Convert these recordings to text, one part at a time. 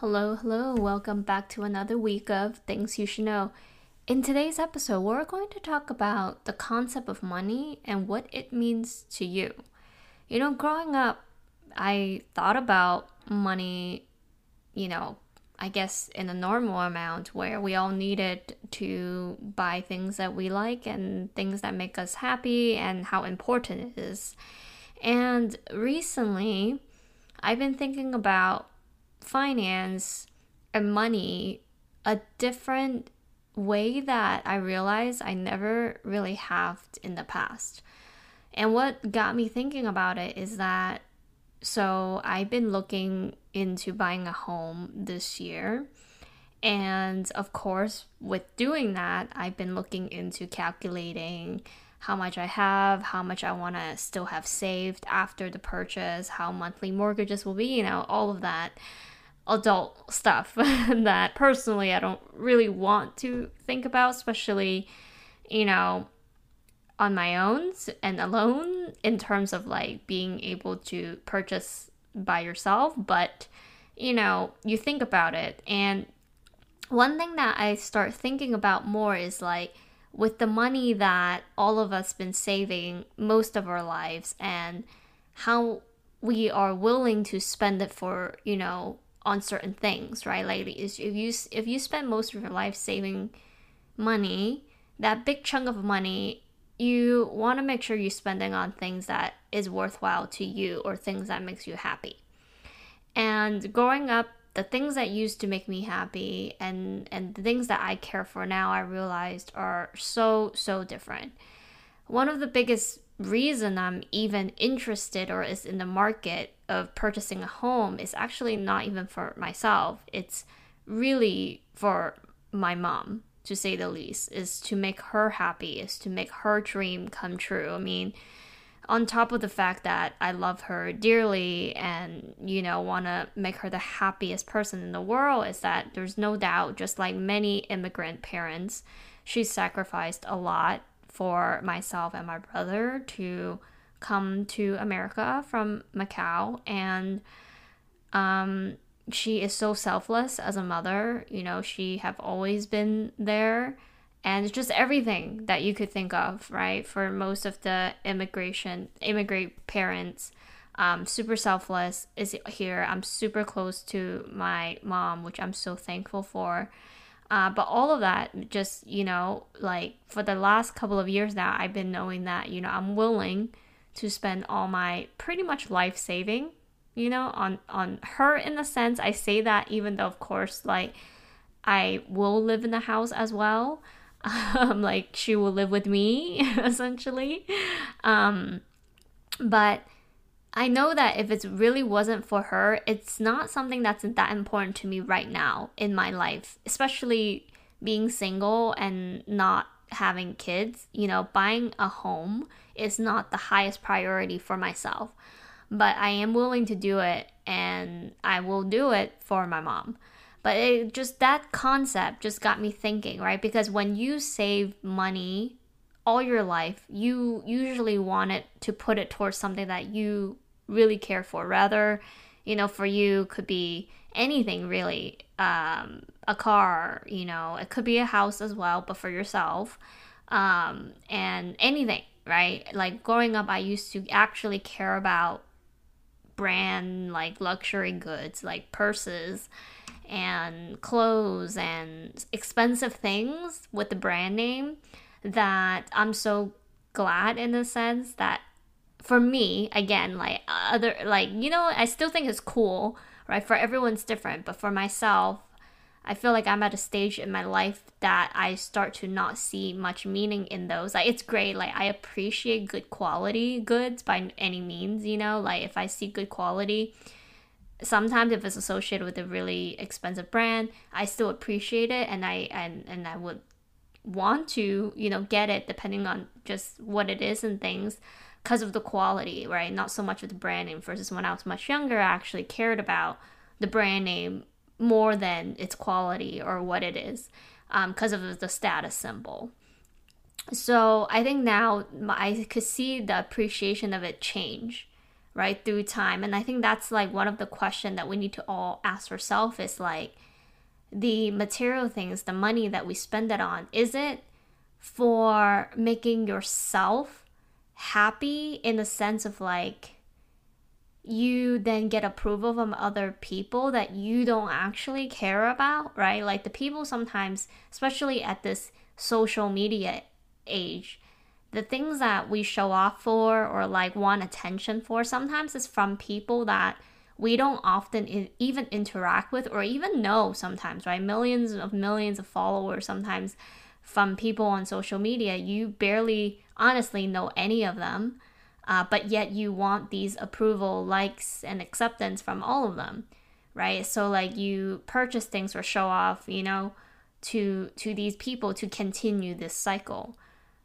Hello, hello, welcome back to another week of Things You Should Know. In today's episode, we're going to talk about the concept of money and what it means to you. You know, growing up, I thought about money, you know, I guess in a normal amount where we all needed to buy things that we like and things that make us happy and how important it is. And recently, I've been thinking about finance and money a different way that I realized I never really have in the past. And what got me thinking about it is that so I've been looking into buying a home this year. And of course, with doing that, I've been looking into calculating how much I have, how much I want to still have saved after the purchase, how monthly mortgages will be, you know, all of that adult stuff that personally I don't really want to think about, especially, you know, on my own and alone in terms of like being able to purchase by yourself. But, you know, you think about it. And one thing that I start thinking about more is like, with the money that all of us been saving most of our lives and how we are willing to spend it for you know on certain things, right? Like if you if you spend most of your life saving money, that big chunk of money, you want to make sure you're spending on things that is worthwhile to you or things that makes you happy. And growing up, the things that used to make me happy and and the things that I care for now, I realized are so so different. One of the biggest reason I'm even interested or is in the market of purchasing a home is actually not even for myself. It's really for my mom, to say the least, is to make her happy, is to make her dream come true. I mean, on top of the fact that I love her dearly and, you know, want to make her the happiest person in the world, is that there's no doubt, just like many immigrant parents, she sacrificed a lot for myself and my brother to come to America from Macau. And um, she is so selfless as a mother. You know she have always been there. And just everything that you could think of right? For most of the immigration immigrant parents um, super selfless is here. I'm super close to my mom which i'm so thankful for uh, but all of that, just, you know, like for the last couple of years now, I've been knowing that, you know, I'm willing to spend all my pretty much life saving, you know, on, on her in a sense. I say that even though, of course, like I will live in the house as well. Um, like she will live with me essentially. Um, but I know that if it really wasn't for her, it's not something that's that important to me right now in my life, especially being single and not having kids. You know, buying a home is not the highest priority for myself, but I am willing to do it and I will do it for my mom. But it just that concept just got me thinking, right? Because when you save money all your life, you usually want it to put it towards something that you really care for. Rather, you know, for you could be anything really. Um, a car, you know, it could be a house as well, but for yourself. Um, and anything, right? Like growing up, I used to actually care about brand like luxury goods, like purses and clothes and expensive things with the brand name that I'm so glad in a sense that for me again like uh, other like you know i still think it's cool right? For everyone's different but for myself i feel like i'm at a stage in my life that i start to not see much meaning in those. Like it's great like i appreciate good quality goods by any means you know? Like if i see good quality sometimes if it's associated with a really expensive brand i still appreciate it and i and, and i would want to you know get it depending on just what it is and things because of the quality, right? Not so much with the brand name versus when I was much younger, I actually cared about the brand name more than its quality or what it is because um, of the status symbol. So I think now I could see the appreciation of it change, right through time and i think that's like one of the question that we need to all ask ourselves is like the material things the money that we spend it on is it for making yourself happy in the sense of like you then get approval from other people that you don't actually care about, right? Like the people sometimes, especially at this social media age, the things that we show off for or like want attention for sometimes is from people that we don't often even interact with or even know sometimes, right? Millions of millions of followers sometimes from people on social media, you barely honestly know any of them uh, but yet you want these approval, likes, and acceptance from all of them, right? So like you purchase things or show off, you know, to to these people to continue this cycle,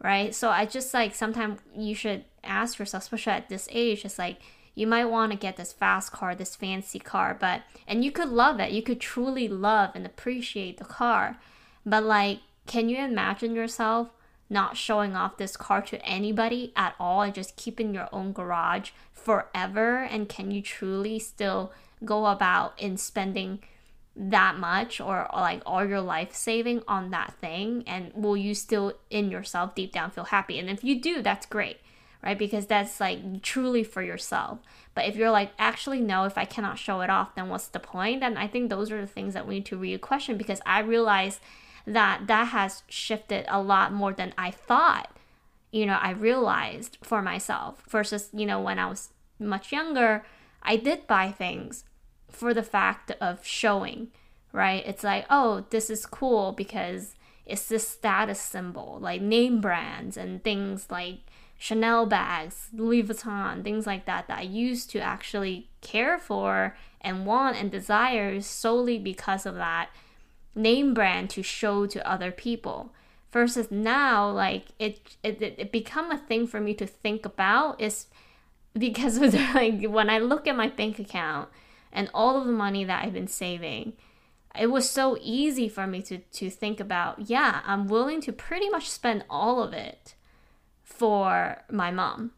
right? So I just like sometimes you should ask yourself, especially at this age, it's like you might want to get this fast car, this fancy car, but and you could love it, you could truly love and appreciate the car, but like, can you imagine yourself? not showing off this car to anybody at all and just keep in your own garage forever? And can you truly still go about in spending that much or, like all your life saving on that thing? And will you still in yourself deep down feel happy? And if you do, that's great, right? Because that's like truly for yourself. But if you're like, actually, no, if I cannot show it off, then what's the point? Then I think those are the things that we need to re question because I realize that that has shifted a lot more than I thought. You know, I realized for myself versus, you know, when I was much younger, I did buy things for the fact of showing, right? It's like, oh, this is cool because it's this status symbol, like name brands and things like Chanel bags, Louis Vuitton, things like that that I used to actually care for and want and desire solely because of that name brand to show to other people versus now like it it, it become a thing for me to think about is because of the, like when i look at my bank account and all of the money that i've been saving it was so easy for me to to think about yeah i'm willing to pretty much spend all of it for my mom.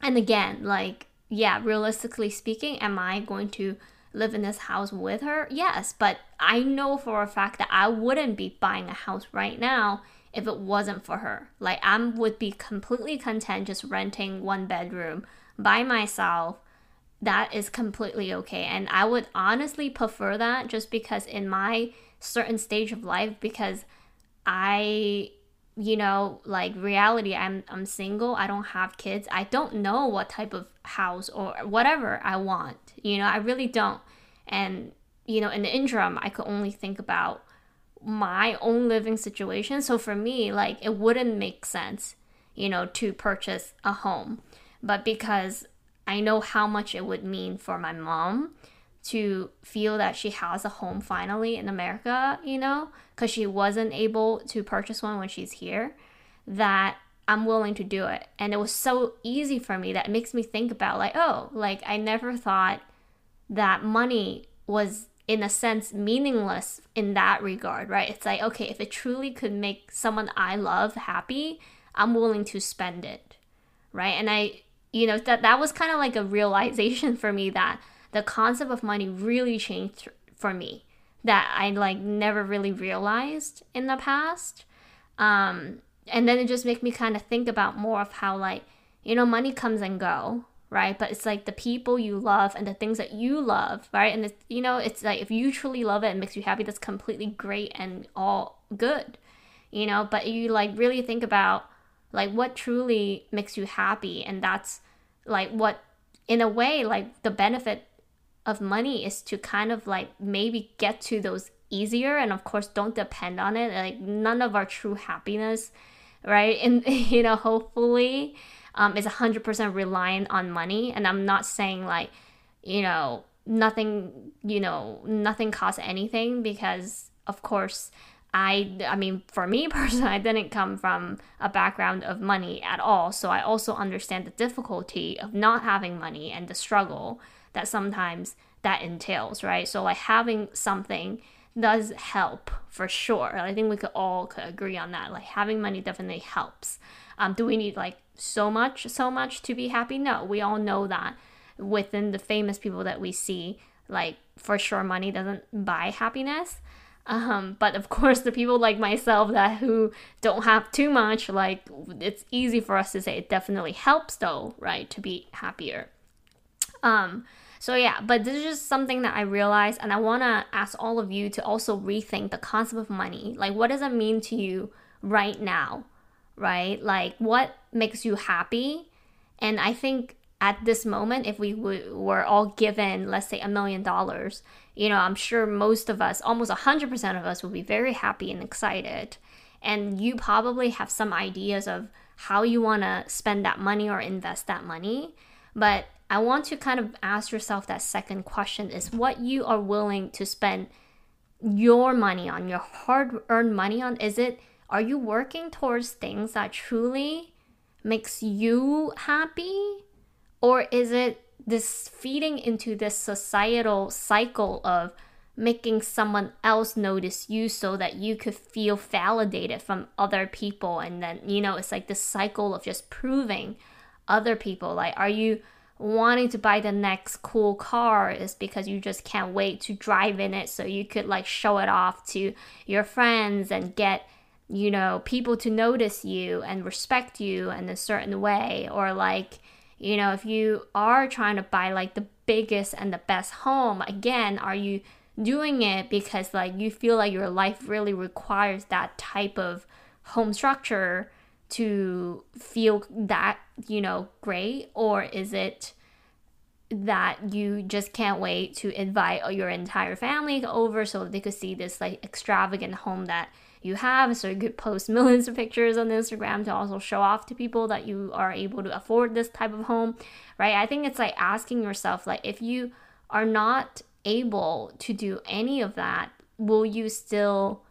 And again like yeah realistically speaking am i going to live in this house with her? Yes, but I know for a fact that I wouldn't be buying a house right now if it wasn't for her. Like I would be completely content just renting one bedroom by myself. That is completely okay. And I would honestly prefer that just because in my certain stage of life because I you know like reality I'm I'm single, I don't have kids. I don't know what type of house or whatever I want. You know, I really don't. And, you know, in the interim, I could only think about my own living situation. So for me, like, it wouldn't make sense, you know, to purchase a home. But because I know how much it would mean for my mom to feel that she has a home finally in America, you know, because she wasn't able to purchase one when she's here, that I'm willing to do it. And it was so easy for me that it makes me think about, like, oh, like, I never thought that money was in a sense meaningless in that regard, right? It's like, okay, if it truly could make someone I love happy, I'm willing to spend it, right? And I, you know, that that was kind of like a realization for me that the concept of money really changed for me that I like never really realized in the past. Um, and then it just made me kind of think about more of how like, you know, money comes and go, right? But it's like the people you love and the things that you love, right? And it's, you know, it's like if you truly love it and makes you happy, that's completely great and all good, you know. But you like really think about like what truly makes you happy, and that's like what, in a way, like the benefit of money is to kind of like maybe get to those easier, and of course, don't depend on it. Like none of our true happiness, right? And you know, hopefully um, is 100% reliant on money. And I'm not saying like, you know, nothing, you know, nothing costs anything because, of course, I, I mean, for me personally, I didn't come from a background of money at all. So I also understand the difficulty of not having money and the struggle that sometimes that entails, right? So like having something does help for sure. I think we could all could agree on that. Like having money definitely helps. Um, do we need like so much, so much to be happy? No, we all know that. within the famous people that we see, like for sure money doesn't buy happiness. Um, but of course, the people like myself that who don't have too much, like it's easy for us to say it definitely helps though, right, to be happier. Um, so yeah, but this is just something that I realized, and I want to ask all of you to also rethink the concept of money. Like, what does it mean to you right now, right? Like, what makes you happy? And I think at this moment, if we w- were all given, let's say, a million dollars, you know, I'm sure most of us, almost 100% of us, would be very happy and excited. And you probably have some ideas of how you want to spend that money or invest that money. But I want to kind of ask yourself that second question is what you are willing to spend your money on, your hard earned money on. Is it, are you working towards things that truly makes you happy? Or is it this feeding into this societal cycle of making someone else notice you so that you could feel validated from other people and then you know it's like this cycle of just proving other people like are you wanting to buy the next cool car is because you just can't wait to drive in it so you could like show it off to your friends and get you know people to notice you and respect you in a certain way or like you know, if you are trying to buy like the biggest and the best home, again, are you doing it because like you feel like your life really requires that type of home structure to feel that, you know, great? Or is it that you just can't wait to invite your entire family over so they could see this like extravagant home that you have so you could post millions of pictures on Instagram to also show off to people that you are able to afford this type of home, right? I think it's like asking yourself like if you are not able to do any of that, will you still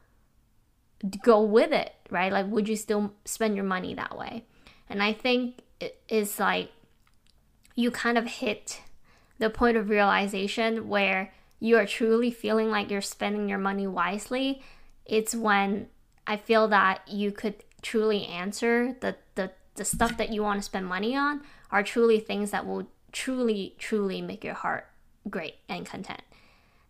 go with it, right? Like would you still spend your money that way? And I think it is like you kind of hit the point of realization where you are truly feeling like you're spending your money wisely it's when I feel that you could truly answer the, the, the stuff that you want to spend money on are truly things that will truly, truly make your heart great and content.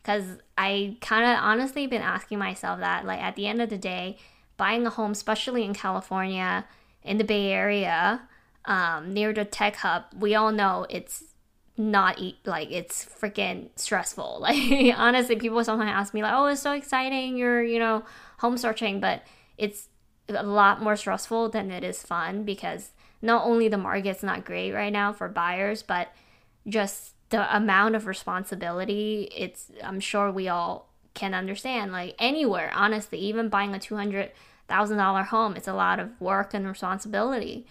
Because I kind of honestly been asking myself that, like, at the end of the day, buying a home, especially in California, in the Bay Area, um, near the tech hub, we all know it's not eat like it's freaking stressful. Like honestly, people sometimes ask me like, "Oh, it's so exciting! You're you know home searching," but it's a lot more stressful than it is fun because not only the market's not great right now for buyers, but just the amount of responsibility. It's I'm sure we all can understand. Like anywhere, honestly, even buying a two hundred thousand dollar home, it's a lot of work and responsibility.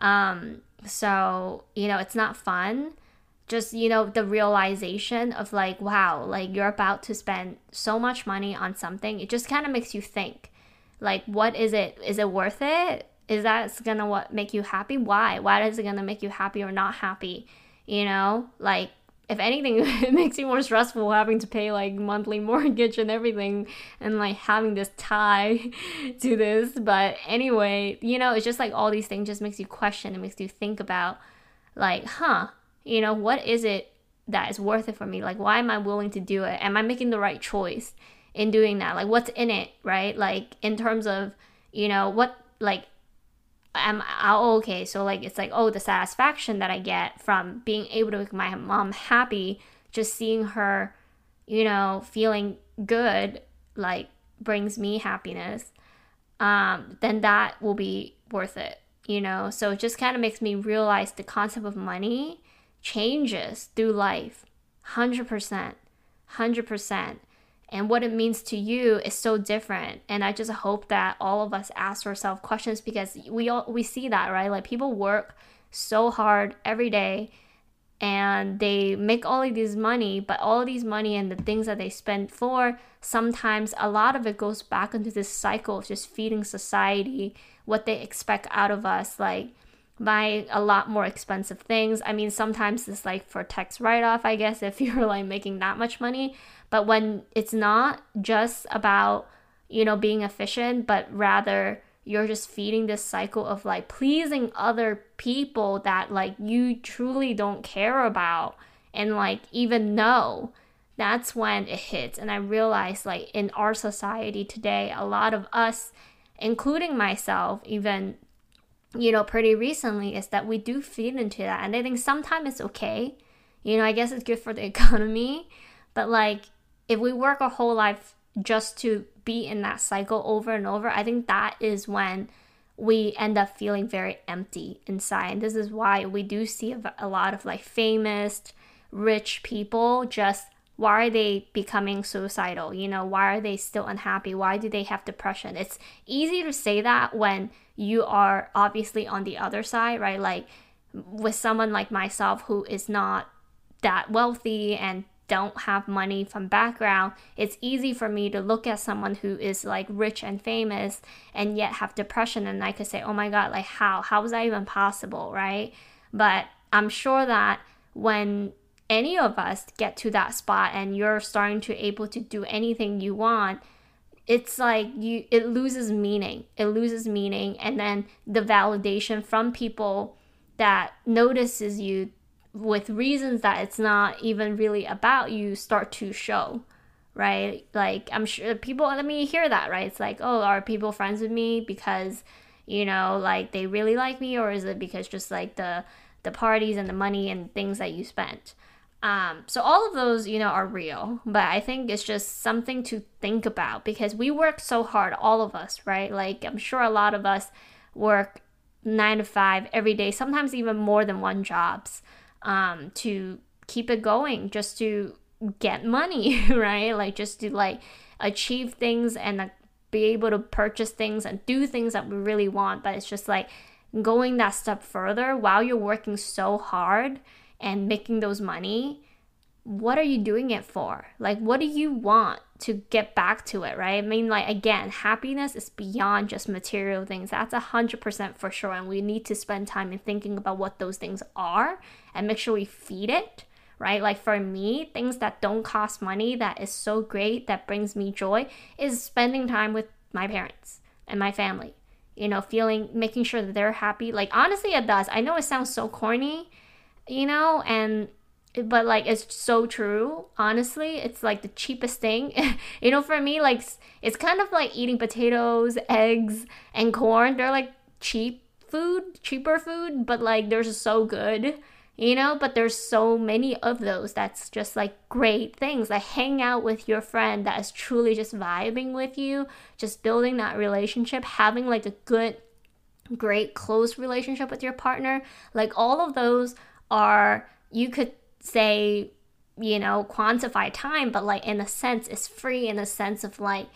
Um, so you know, it's not fun just you know the realization of like wow like you're about to spend so much money on something it just kind of makes you think like what is it is it worth it? Is that gonna what make you happy? Why? Why is it gonna make you happy or not happy? You know like if anything it makes you more stressful having to pay like monthly mortgage and everything and like having this tie to this. But anyway you know it's just like all these things just makes you question it makes you think about like huh you know, what is it that is worth it for me? Like, why am I willing to do it? Am I making the right choice in doing that? Like, what's in it, right? Like, in terms of, you know, what, like, am oh, okay. So, like, it's like, oh, the satisfaction that I get from being able to make my mom happy, just seeing her, you know, feeling good, like, brings me happiness. Um, then that will be worth it, you know? So, it just kind of makes me realize the concept of money changes through life 100%. 100%. And what it means to you is so different. And I just hope that all of us ask ourselves questions because we all we see that, right? Like people work so hard every day and they make all of this money, but all of these money and the things that they spend for, sometimes a lot of it goes back into this cycle of just feeding society what they expect out of us. Like buy a lot more expensive things. I mean, sometimes it's like for tax write off, I guess, if you're like making that much money. But when it's not just about, you know, being efficient, but rather you're just feeding this cycle of like pleasing other people that like you truly don't care about and like even know that's when it hits and i realized like in our society today a lot of us including myself even you know pretty recently is that we do feed into that. And i think sometimes it's okay. You know i guess it's good for the economy. But like if we work our whole life just to be in that cycle over and over i think that is when we end up feeling very empty inside. And this is why we do see a lot of like famous rich people just why are they becoming suicidal? You know, why are they still unhappy? Why do they have depression? It's easy to say that when you are obviously on the other side, right? Like with someone like myself who is not that wealthy and don't have money from background, it's easy for me to look at someone who is like rich and famous and yet have depression and I could say, "Oh my god, like how? How is that even possible?" right? But I'm sure that when any of us get to that spot and you're starting to able to do anything you want it's like you it loses meaning. It loses meaning and then the validation from people that notices you with reasons that it's not even really about you start to show right? Like i'm sure people let me hear that right? It's like oh are people friends with me because you know like they really like me or is it because just like the the parties and the money and things that you spent um, so all of those, you know, are real, but I think it's just something to think about because we work so hard, all of us, right? Like I'm sure a lot of us work nine to five every day, sometimes even more than one jobs, um, to keep it going, just to get money, right? Like just to like achieve things and uh, be able to purchase things and do things that we really want. But it's just like going that step further while you're working so hard and making those money, what are you doing it for? Like, what do you want to get back to it, right? I mean, like, again, happiness is beyond just material things. That's a 100% for sure. And we need to spend time in thinking about what those things are and make sure we feed it, right? Like, for me, things that don't cost money, that is so great, that brings me joy, is spending time with my parents and my family. You know, feeling, making sure that they're happy. Like, honestly, it does. I know it sounds so corny you know, and but like it's so true honestly it's like the cheapest thing. You know for me like it's kind of like eating potatoes eggs and corn. They're like cheap food cheaper food but like they're so good you know? But there's so many of those that's just like great things. Like hang out with your friend that is truly just vibing with you just building that relationship having like a good great close relationship with your partner. Like all of those are you could say you know quantify time but like in a sense it's free in a sense of like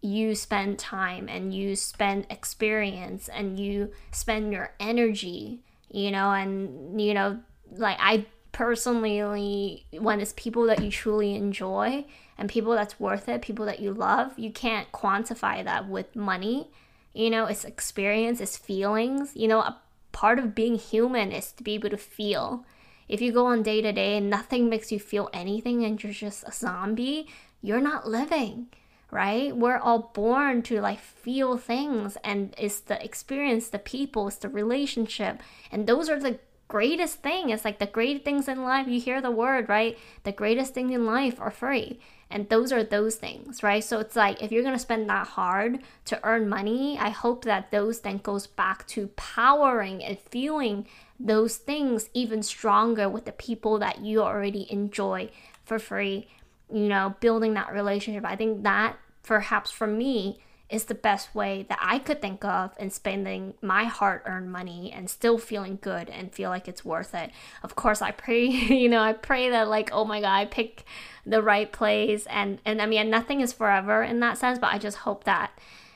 you spend time and you spend experience and you spend your energy you know and you know like i personally when it's people that you truly enjoy and people that's worth it people that you love you can't quantify that with money. You know it's experience it's feelings. You know part of being human is to be able to feel. If you go on day to day and nothing makes you feel anything and you're just a zombie, you're not living, right? We're all born to like feel things and it's the experience, the people, it's the relationship. And those are the greatest thing. It's like the great things in life. You hear the word, right? The greatest thing in life are free. And those are those things, right? So it's like if you're gonna spend that hard to earn money, I hope that those then goes back to powering and feeling those things even stronger with the people that you already enjoy for free. You know, building that relationship. I think that perhaps for me is the best way that I could think of in spending my hard earned money and still feeling good and feel like it's worth it. Of course, I pray, you know, I pray that like, oh my God, I pick the right place. And, and I mean, nothing is forever in that sense, but I just hope that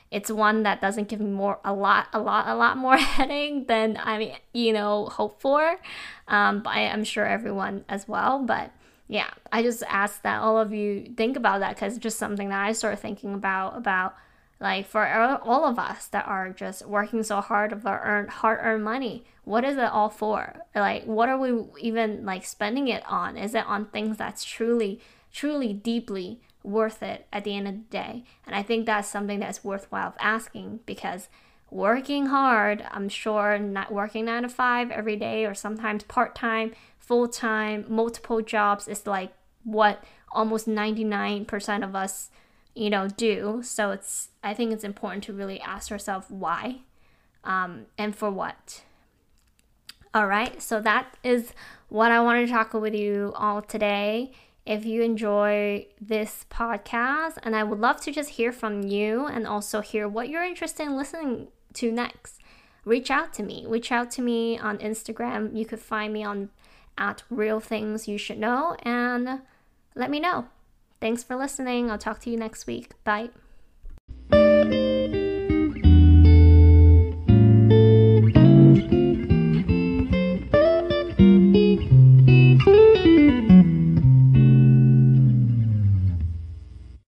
it's one that doesn't give me more, a lot, a lot, a lot more headache than I mean, you know, hope for. Um, but I, am sure everyone as well. But yeah, I just ask that all of you think about that because it's just something that I started thinking about, about like for all of us that are just working so hard earn hard earned money what is it all for like what are we even like spending it on is it on things that's truly truly deeply worth it at the end of the day and i think that's something that's worthwhile asking because working hard. I'm sure not working nine to five every day or sometimes part time, full time, multiple jobs is like what almost 99% of us, you know, do. So it's, I think it's important to really ask yourself why um, and for what. All right, so that is what I wanted to talk with you all today. If you enjoy this podcast, and I would love to just hear from you and also hear what you're interested in listening to next, reach out to me. Reach out to me on Instagram. You could find me on at Real Things You Should Know and let me know. Thanks for listening. I'll talk to you next week. Bye.